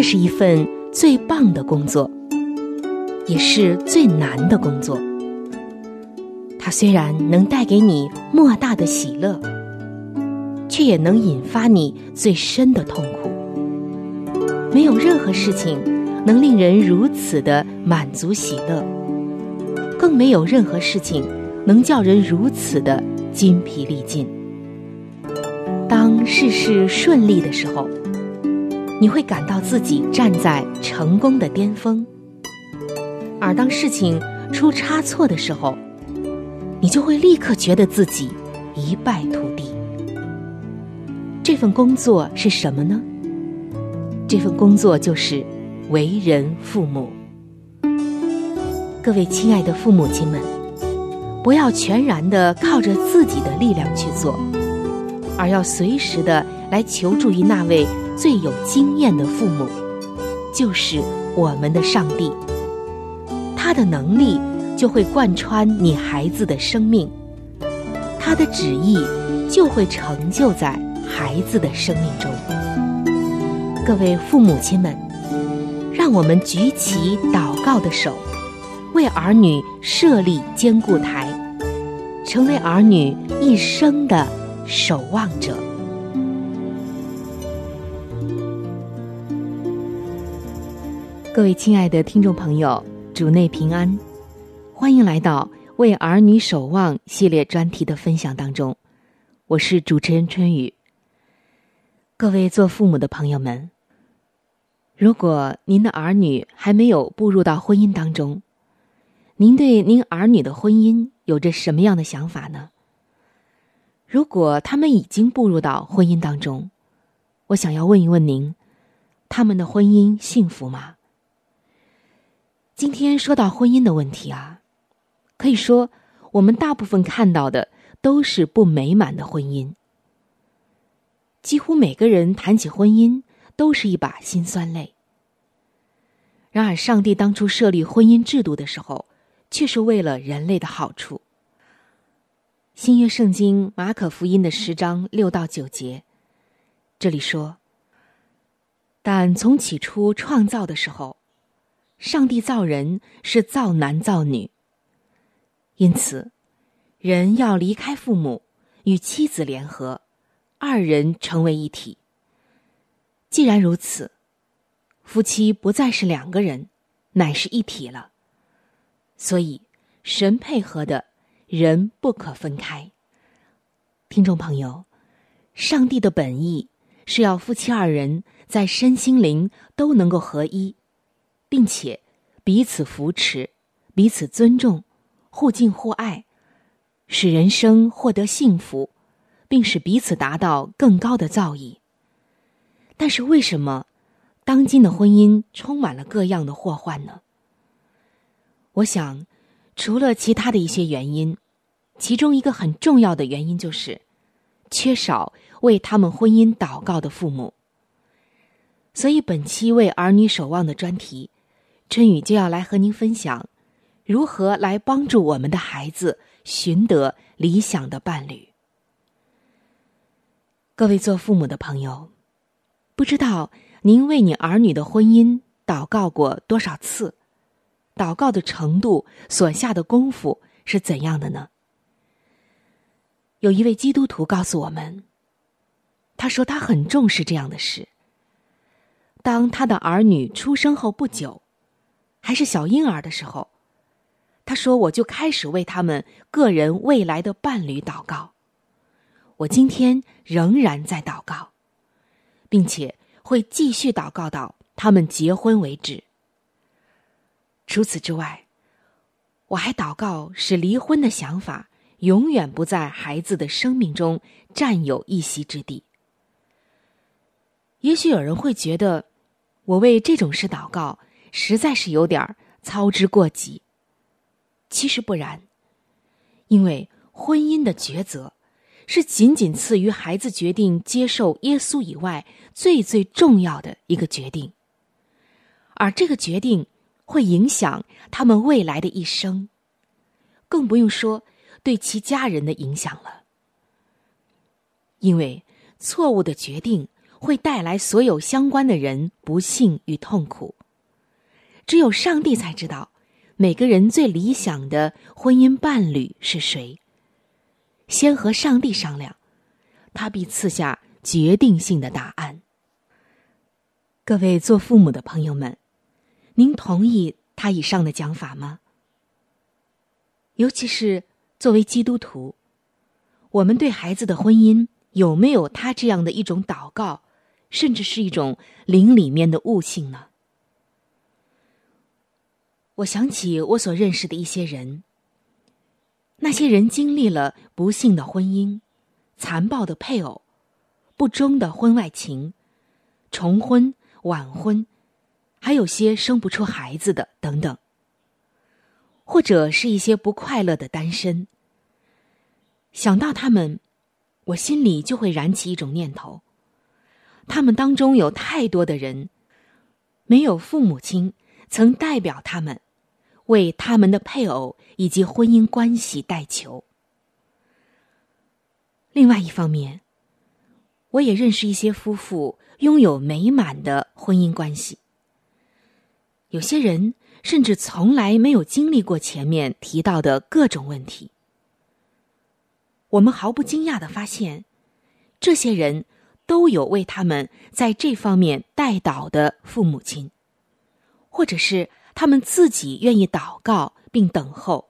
这是一份最棒的工作，也是最难的工作。它虽然能带给你莫大的喜乐，却也能引发你最深的痛苦。没有任何事情能令人如此的满足喜乐，更没有任何事情能叫人如此的筋疲力尽。当事事顺利的时候。你会感到自己站在成功的巅峰，而当事情出差错的时候，你就会立刻觉得自己一败涂地。这份工作是什么呢？这份工作就是为人父母。各位亲爱的父母亲们，不要全然的靠着自己的力量去做，而要随时的来求助于那位。最有经验的父母，就是我们的上帝。他的能力就会贯穿你孩子的生命，他的旨意就会成就在孩子的生命中。各位父母亲们，让我们举起祷告的手，为儿女设立坚固台，成为儿女一生的守望者。各位亲爱的听众朋友，主内平安，欢迎来到为儿女守望系列专题的分享当中。我是主持人春雨。各位做父母的朋友们，如果您的儿女还没有步入到婚姻当中，您对您儿女的婚姻有着什么样的想法呢？如果他们已经步入到婚姻当中，我想要问一问您，他们的婚姻幸福吗？今天说到婚姻的问题啊，可以说我们大部分看到的都是不美满的婚姻。几乎每个人谈起婚姻都是一把辛酸泪。然而，上帝当初设立婚姻制度的时候，却是为了人类的好处。新约圣经马可福音的十章六到九节，这里说：“但从起初创造的时候。”上帝造人是造男造女，因此，人要离开父母，与妻子联合，二人成为一体。既然如此，夫妻不再是两个人，乃是一体了。所以，神配合的人不可分开。听众朋友，上帝的本意是要夫妻二人在身心灵都能够合一。并且彼此扶持、彼此尊重、互敬互爱，使人生获得幸福，并使彼此达到更高的造诣。但是，为什么当今的婚姻充满了各样的祸患呢？我想，除了其他的一些原因，其中一个很重要的原因就是缺少为他们婚姻祷告的父母。所以，本期为儿女守望的专题，春雨就要来和您分享如何来帮助我们的孩子寻得理想的伴侣。各位做父母的朋友，不知道您为你儿女的婚姻祷告过多少次？祷告的程度所下的功夫是怎样的呢？有一位基督徒告诉我们，他说他很重视这样的事。当他的儿女出生后不久，还是小婴儿的时候，他说：“我就开始为他们个人未来的伴侣祷告。我今天仍然在祷告，并且会继续祷告到他们结婚为止。除此之外，我还祷告使离婚的想法永远不在孩子的生命中占有一席之地。也许有人会觉得。”我为这种事祷告，实在是有点操之过急。其实不然，因为婚姻的抉择，是仅仅次于孩子决定接受耶稣以外最最重要的一个决定，而这个决定会影响他们未来的一生，更不用说对其家人的影响了。因为错误的决定。会带来所有相关的人不幸与痛苦。只有上帝才知道每个人最理想的婚姻伴侣是谁。先和上帝商量，他必赐下决定性的答案。各位做父母的朋友们，您同意他以上的讲法吗？尤其是作为基督徒，我们对孩子的婚姻有没有他这样的一种祷告？甚至是一种灵里面的悟性呢。我想起我所认识的一些人，那些人经历了不幸的婚姻、残暴的配偶、不忠的婚外情、重婚、晚婚，还有些生不出孩子的等等，或者是一些不快乐的单身。想到他们，我心里就会燃起一种念头。他们当中有太多的人，没有父母亲曾代表他们，为他们的配偶以及婚姻关系代求。另外一方面，我也认识一些夫妇拥有美满的婚姻关系。有些人甚至从来没有经历过前面提到的各种问题。我们毫不惊讶的发现，这些人。都有为他们在这方面带祷的父母亲，或者是他们自己愿意祷告并等候，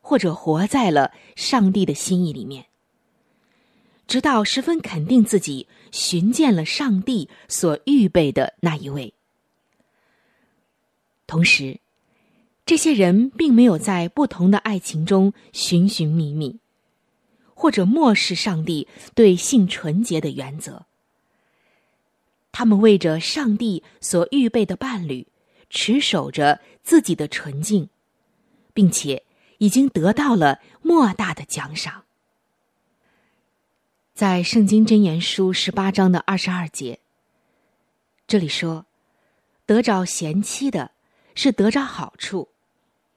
或者活在了上帝的心意里面，直到十分肯定自己寻见了上帝所预备的那一位。同时，这些人并没有在不同的爱情中寻寻觅觅。或者漠视上帝对性纯洁的原则，他们为着上帝所预备的伴侣，持守着自己的纯净，并且已经得到了莫大的奖赏。在圣经箴言书十八章的二十二节，这里说：“得着贤妻的，是得着好处，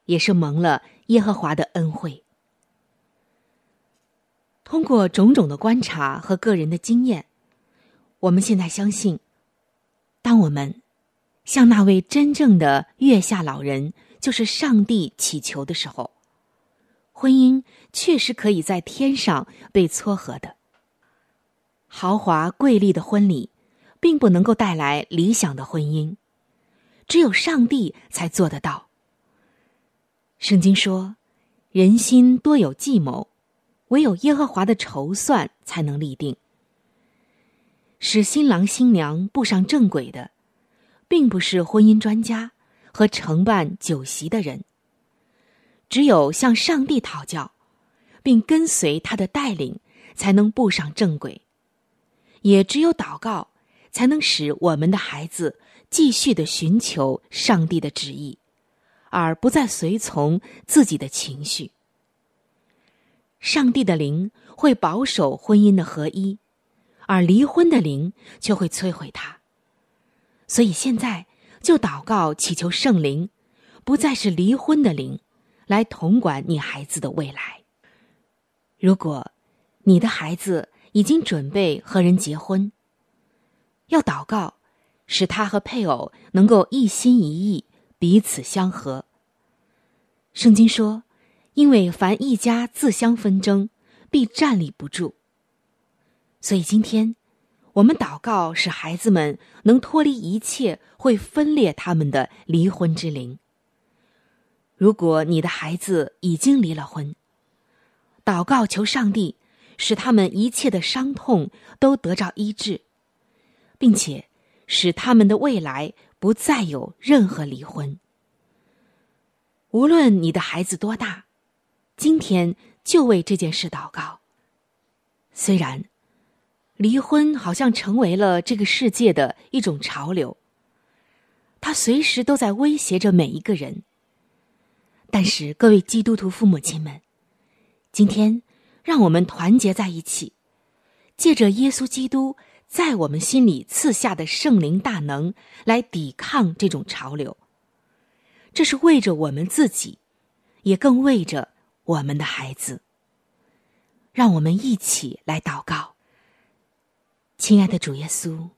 也是蒙了耶和华的恩惠。”通过种种的观察和个人的经验，我们现在相信，当我们向那位真正的月下老人，就是上帝祈求的时候，婚姻确实可以在天上被撮合的。豪华贵丽的婚礼，并不能够带来理想的婚姻，只有上帝才做得到。圣经说：“人心多有计谋。”唯有耶和华的筹算才能立定，使新郎新娘步上正轨的，并不是婚姻专家和承办酒席的人。只有向上帝讨教，并跟随他的带领，才能步上正轨。也只有祷告，才能使我们的孩子继续的寻求上帝的旨意，而不再随从自己的情绪。上帝的灵会保守婚姻的合一，而离婚的灵却会摧毁它。所以现在就祷告祈求圣灵，不再是离婚的灵，来统管你孩子的未来。如果你的孩子已经准备和人结婚，要祷告，使他和配偶能够一心一意，彼此相合。圣经说：“因为凡一家自相纷争，必站立不住。”所以今天，我们祷告，使孩子们能脱离一切会分裂他们的离婚之灵。如果你的孩子已经离了婚，祷告求上帝，使他们一切的伤痛都得着医治，并且使他们的未来不再有任何离婚。无论你的孩子多大，今天就为这件事祷告。虽然离婚好像成为了这个世界的一种潮流，它随时都在威胁着每一个人。但是，各位基督徒父母亲们，今天让我们团结在一起，借着耶稣基督在我们心里赐下的圣灵大能，来抵抗这种潮流。这是为着我们自己，也更为着我们的孩子。让我们一起来祷告，亲爱的主耶稣。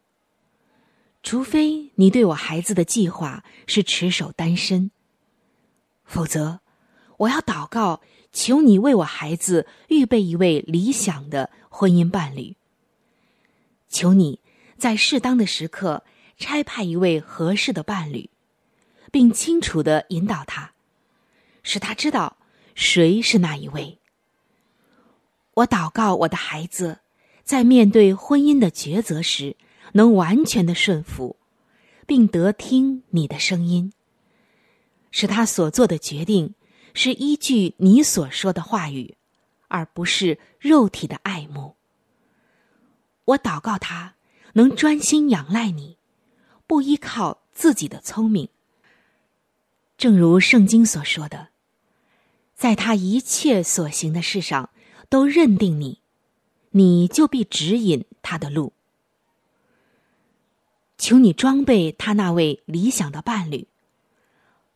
除非你对我孩子的计划是持守单身，否则，我要祷告，求你为我孩子预备一位理想的婚姻伴侣。求你在适当的时刻差派一位合适的伴侣。并清楚的引导他，使他知道谁是那一位。我祷告我的孩子，在面对婚姻的抉择时，能完全的顺服，并得听你的声音，使他所做的决定是依据你所说的话语，而不是肉体的爱慕。我祷告他能专心仰赖你，不依靠自己的聪明。正如圣经所说的，在他一切所行的事上，都认定你，你就必指引他的路。求你装备他那位理想的伴侣，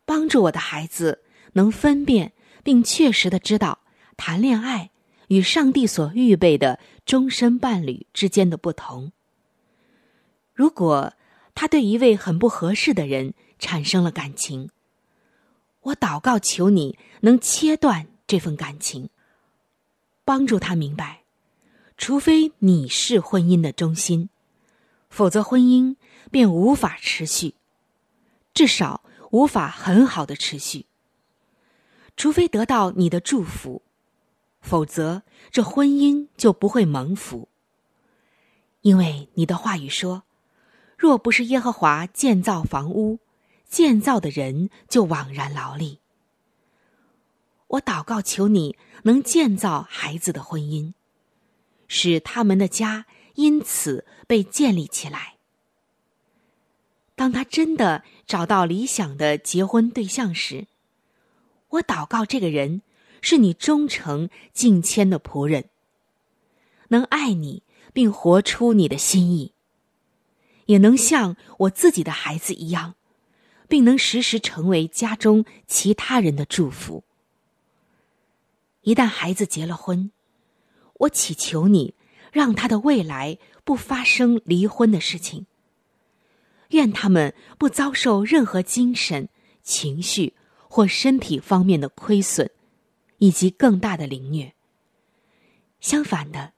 帮助我的孩子能分辨并确实的知道谈恋爱与上帝所预备的终身伴侣之间的不同。如果他对一位很不合适的人产生了感情，我祷告，求你能切断这份感情，帮助他明白，除非你是婚姻的中心，否则婚姻便无法持续，至少无法很好的持续。除非得到你的祝福，否则这婚姻就不会蒙福。因为你的话语说，若不是耶和华建造房屋。建造的人就枉然劳力。我祷告，求你能建造孩子的婚姻，使他们的家因此被建立起来。当他真的找到理想的结婚对象时，我祷告，这个人是你忠诚敬谦的仆人，能爱你并活出你的心意，也能像我自己的孩子一样。并能时时成为家中其他人的祝福。一旦孩子结了婚，我祈求你，让他的未来不发生离婚的事情。愿他们不遭受任何精神、情绪或身体方面的亏损，以及更大的凌虐。相反的，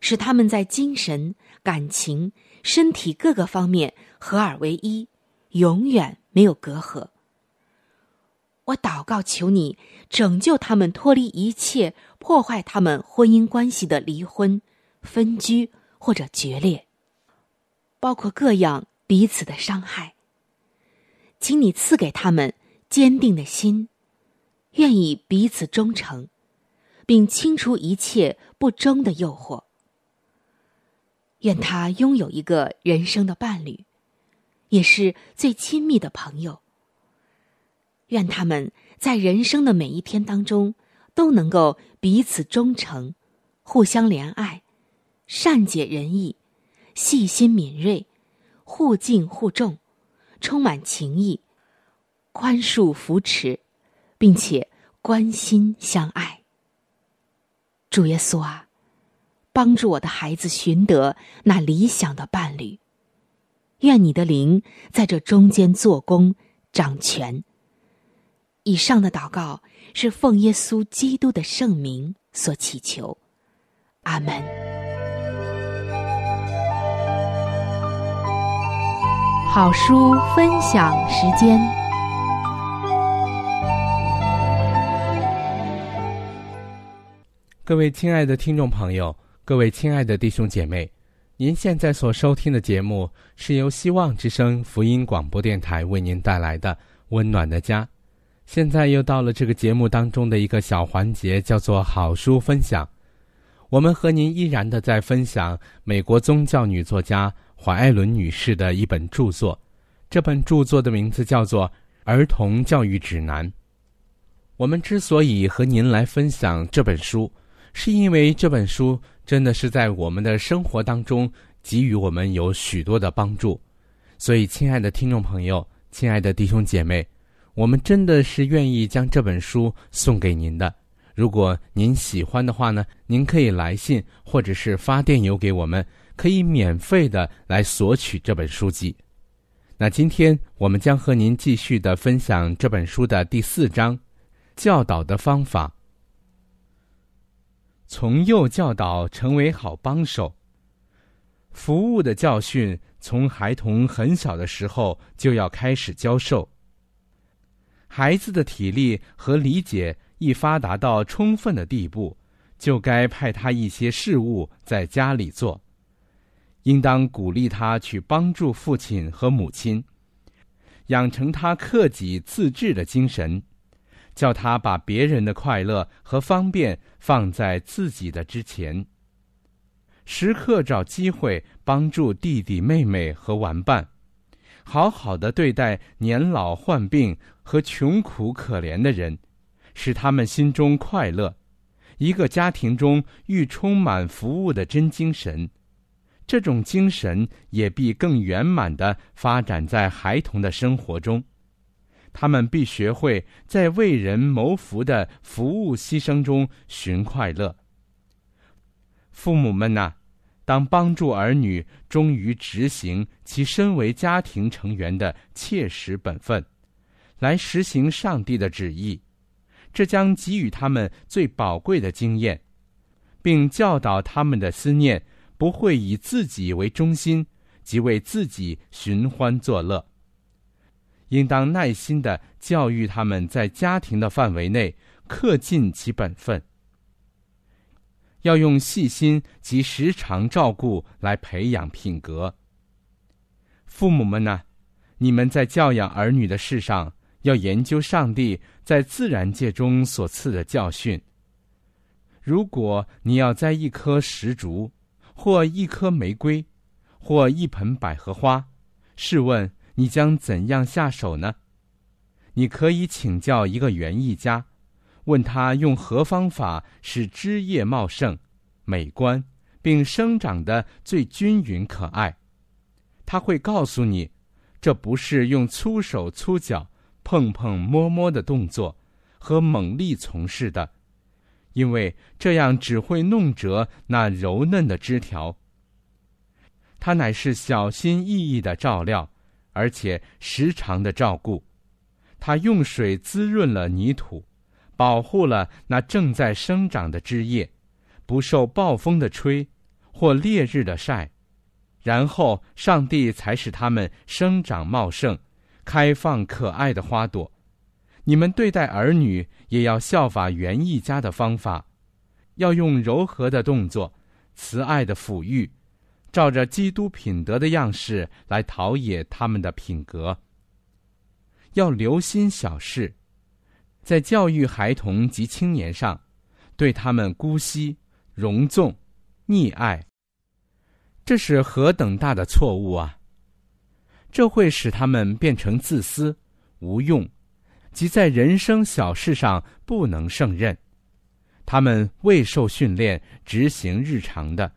使他们在精神、感情、身体各个方面合二为一，永远。没有隔阂。我祷告，求你拯救他们，脱离一切破坏他们婚姻关系的离婚、分居或者决裂，包括各样彼此的伤害。请你赐给他们坚定的心，愿意彼此忠诚，并清除一切不忠的诱惑。愿他拥有一个人生的伴侣。也是最亲密的朋友。愿他们在人生的每一天当中都能够彼此忠诚，互相怜爱，善解人意，细心敏锐，互敬互重，充满情谊，宽恕扶持，并且关心相爱。主耶稣啊，帮助我的孩子寻得那理想的伴侣。愿你的灵在这中间做工掌权。以上的祷告是奉耶稣基督的圣名所祈求，阿门。好书分享时间，各位亲爱的听众朋友，各位亲爱的弟兄姐妹，您现在所收听的节目是由希望之声福音广播电台为您带来的《温暖的家》。现在又到了这个节目当中的一个小环节，叫做好书分享。我们和您依然的在分享美国宗教女作家怀艾伦女士的一本著作。这本著作的名字叫做《儿童教育指南》。我们之所以和您来分享这本书，是因为这本书真的是在我们的生活当中给予我们有许多的帮助。所以，亲爱的听众朋友，亲爱的弟兄姐妹。我们真的是愿意将这本书送给您的。如果您喜欢的话呢，您可以来信或者是发电邮给我们，可以免费的来索取这本书籍。那今天我们将和您继续的分享这本书的第四章：教导的方法。从幼教导成为好帮手。服务的教训从孩童很小的时候就要开始教授。孩子的体力和理解一发达到充分的地步，就该派他一些事务在家里做。应当鼓励他去帮助父亲和母亲，养成他克己自治的精神，叫他把别人的快乐和方便放在自己的之前。时刻找机会帮助弟弟妹妹和玩伴。好好的对待年老患病和穷苦可怜的人，使他们心中快乐。一个家庭中欲充满服务的真精神，这种精神也必更圆满的发展在孩童的生活中。他们必学会在为人谋福的服务牺牲中寻快乐。父母们呐！当帮助儿女忠于执行其身为家庭成员的切实本分，来实行上帝的旨意，这将给予他们最宝贵的经验，并教导他们的思念不会以自己为中心，即为自己寻欢作乐。应当耐心的教育他们，在家庭的范围内恪尽其本分。要用细心及时常照顾来培养品格。父母们呢，你们在教养儿女的事上，要研究上帝在自然界中所赐的教训。如果你要栽一棵石竹，或一棵玫瑰，或一盆百合花，试问你将怎样下手呢？你可以请教一个园艺家。问他用何方法使枝叶茂盛、美观，并生长的最均匀可爱？他会告诉你，这不是用粗手粗脚碰碰摸摸的动作和猛力从事的，因为这样只会弄折那柔嫩的枝条。他乃是小心翼翼的照料，而且时常的照顾。他用水滋润了泥土。保护了那正在生长的枝叶，不受暴风的吹或烈日的晒，然后上帝才使它们生长茂盛，开放可爱的花朵。你们对待儿女也要效法园艺家的方法，要用柔和的动作、慈爱的抚育，照着基督品德的样式来陶冶他们的品格。要留心小事。在教育孩童及青年上，对他们姑息、容纵、溺爱，这是何等大的错误啊！这会使他们变成自私、无用，即在人生小事上不能胜任。他们未受训练执行日常的，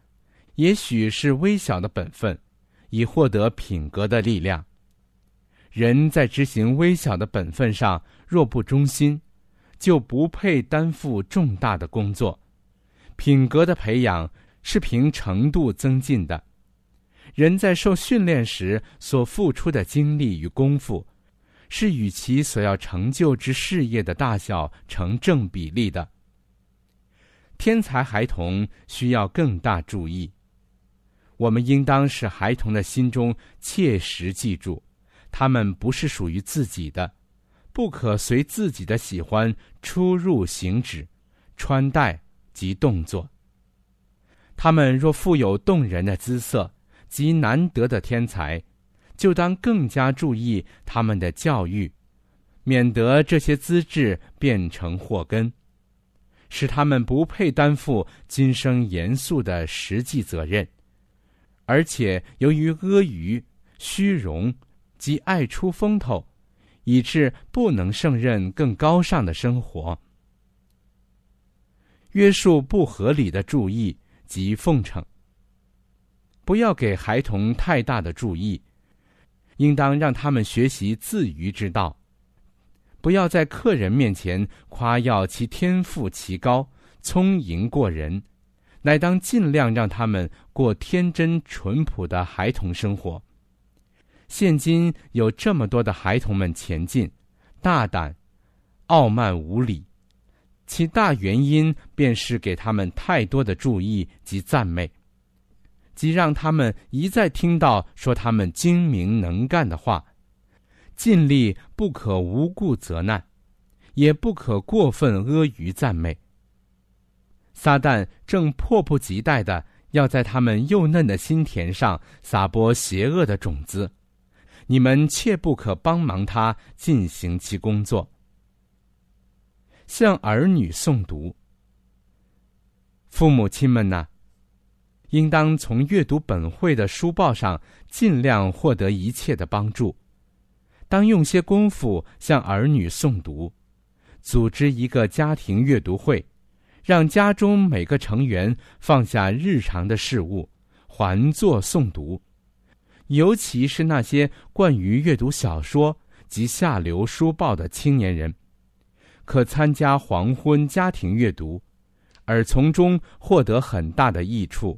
也许是微小的本分，以获得品格的力量。人在执行微小的本分上若不忠心，就不配担负重大的工作。品格的培养是凭程度增进的。人在受训练时所付出的精力与功夫，是与其所要成就之事业的大小成正比例的。天才孩童需要更大注意。我们应当使孩童的心中切实记住。他们不是属于自己的，不可随自己的喜欢出入行止、穿戴及动作。他们若富有动人的姿色及难得的天才，就当更加注意他们的教育，免得这些资质变成祸根，使他们不配担负今生严肃的实际责任，而且由于阿谀、虚荣。及爱出风头，以致不能胜任更高尚的生活。约束不合理的注意及奉承，不要给孩童太大的注意，应当让他们学习自娱之道。不要在客人面前夸耀其天赋奇高、聪颖过人，乃当尽量让他们过天真淳朴的孩童生活。现今有这么多的孩童们前进，大胆、傲慢无礼，其大原因便是给他们太多的注意及赞美，即让他们一再听到说他们精明能干的话，尽力不可无故责难，也不可过分阿谀赞美。撒旦正迫不及待的要在他们幼嫩的心田上撒播邪恶的种子。你们切不可帮忙他进行其工作。向儿女诵读，父母亲们呢，应当从阅读本会的书报上尽量获得一切的帮助。当用些功夫向儿女诵读，组织一个家庭阅读会，让家中每个成员放下日常的事务，还坐诵读。尤其是那些惯于阅读小说及下流书报的青年人，可参加黄昏家庭阅读，而从中获得很大的益处。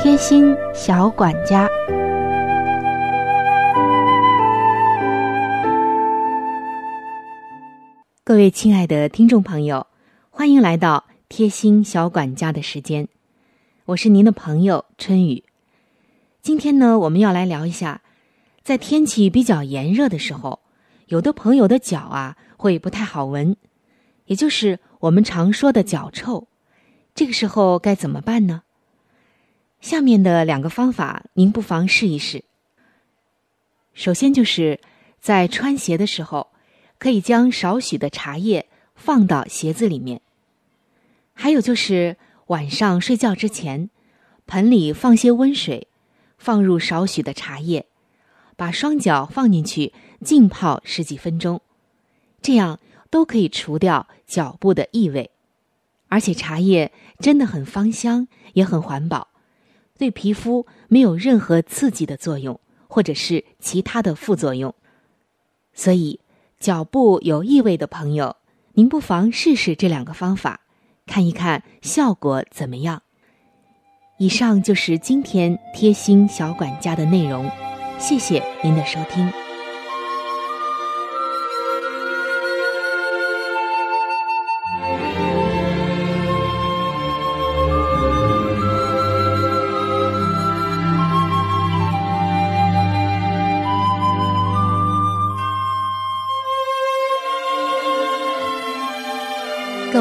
贴心小管家。各位亲爱的听众朋友，欢迎来到贴心小管家的时间，我是您的朋友春雨。今天呢，我们要来聊一下，在天气比较炎热的时候，有的朋友的脚啊会不太好闻，也就是我们常说的脚臭。这个时候该怎么办呢？下面的两个方法，您不妨试一试。首先就是在穿鞋的时候。可以将少许的茶叶放到鞋子里面。还有就是晚上睡觉之前，盆里放些温水，放入少许的茶叶，把双脚放进去浸泡十几分钟，这样都可以除掉脚部的异味。而且茶叶真的很芳香，也很环保，对皮肤没有任何刺激的作用，或者是其他的副作用。所以。脚部有异味的朋友，您不妨试试这两个方法，看一看效果怎么样。以上就是今天贴心小管家的内容，谢谢您的收听。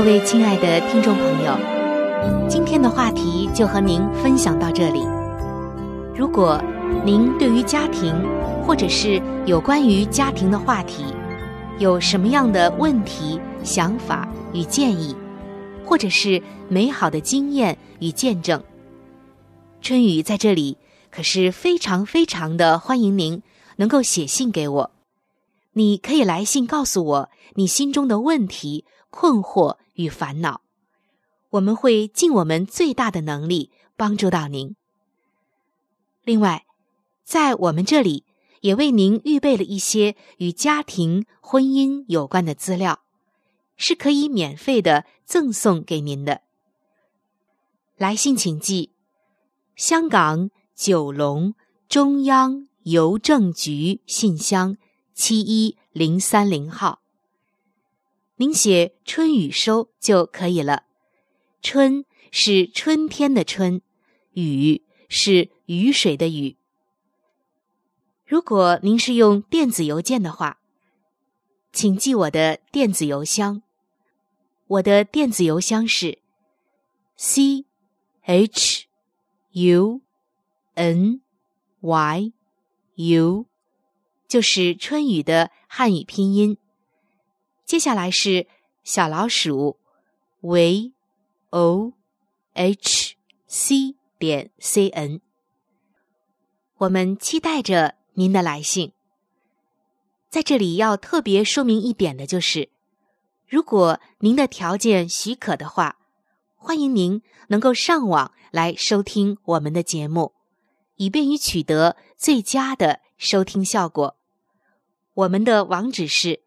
各位亲爱的听众朋友，今天的话题就和您分享到这里。如果您对于家庭，或者是有关于家庭的话题，有什么样的问题、想法与建议，或者是美好的经验与见证，春雨在这里可是非常非常的欢迎您能够写信给我。你可以来信告诉我你心中的问题、困惑。与烦恼，我们会尽我们最大的能力帮助到您。另外，在我们这里也为您预备了一些与家庭、婚姻有关的资料，是可以免费的赠送给您的。来信请寄：香港九龙中央邮政局信箱七一零三零号。您写“春雨收”就可以了。春是春天的春，雨是雨水的雨。如果您是用电子邮件的话，请记我的电子邮箱。我的电子邮箱是 c h u n y u，就是春雨的汉语拼音。接下来是小老鼠 v o h c 点 c n，我们期待着您的来信。在这里要特别说明一点的就是，如果您的条件许可的话，欢迎您能够上网来收听我们的节目，以便于取得最佳的收听效果。我们的网址是。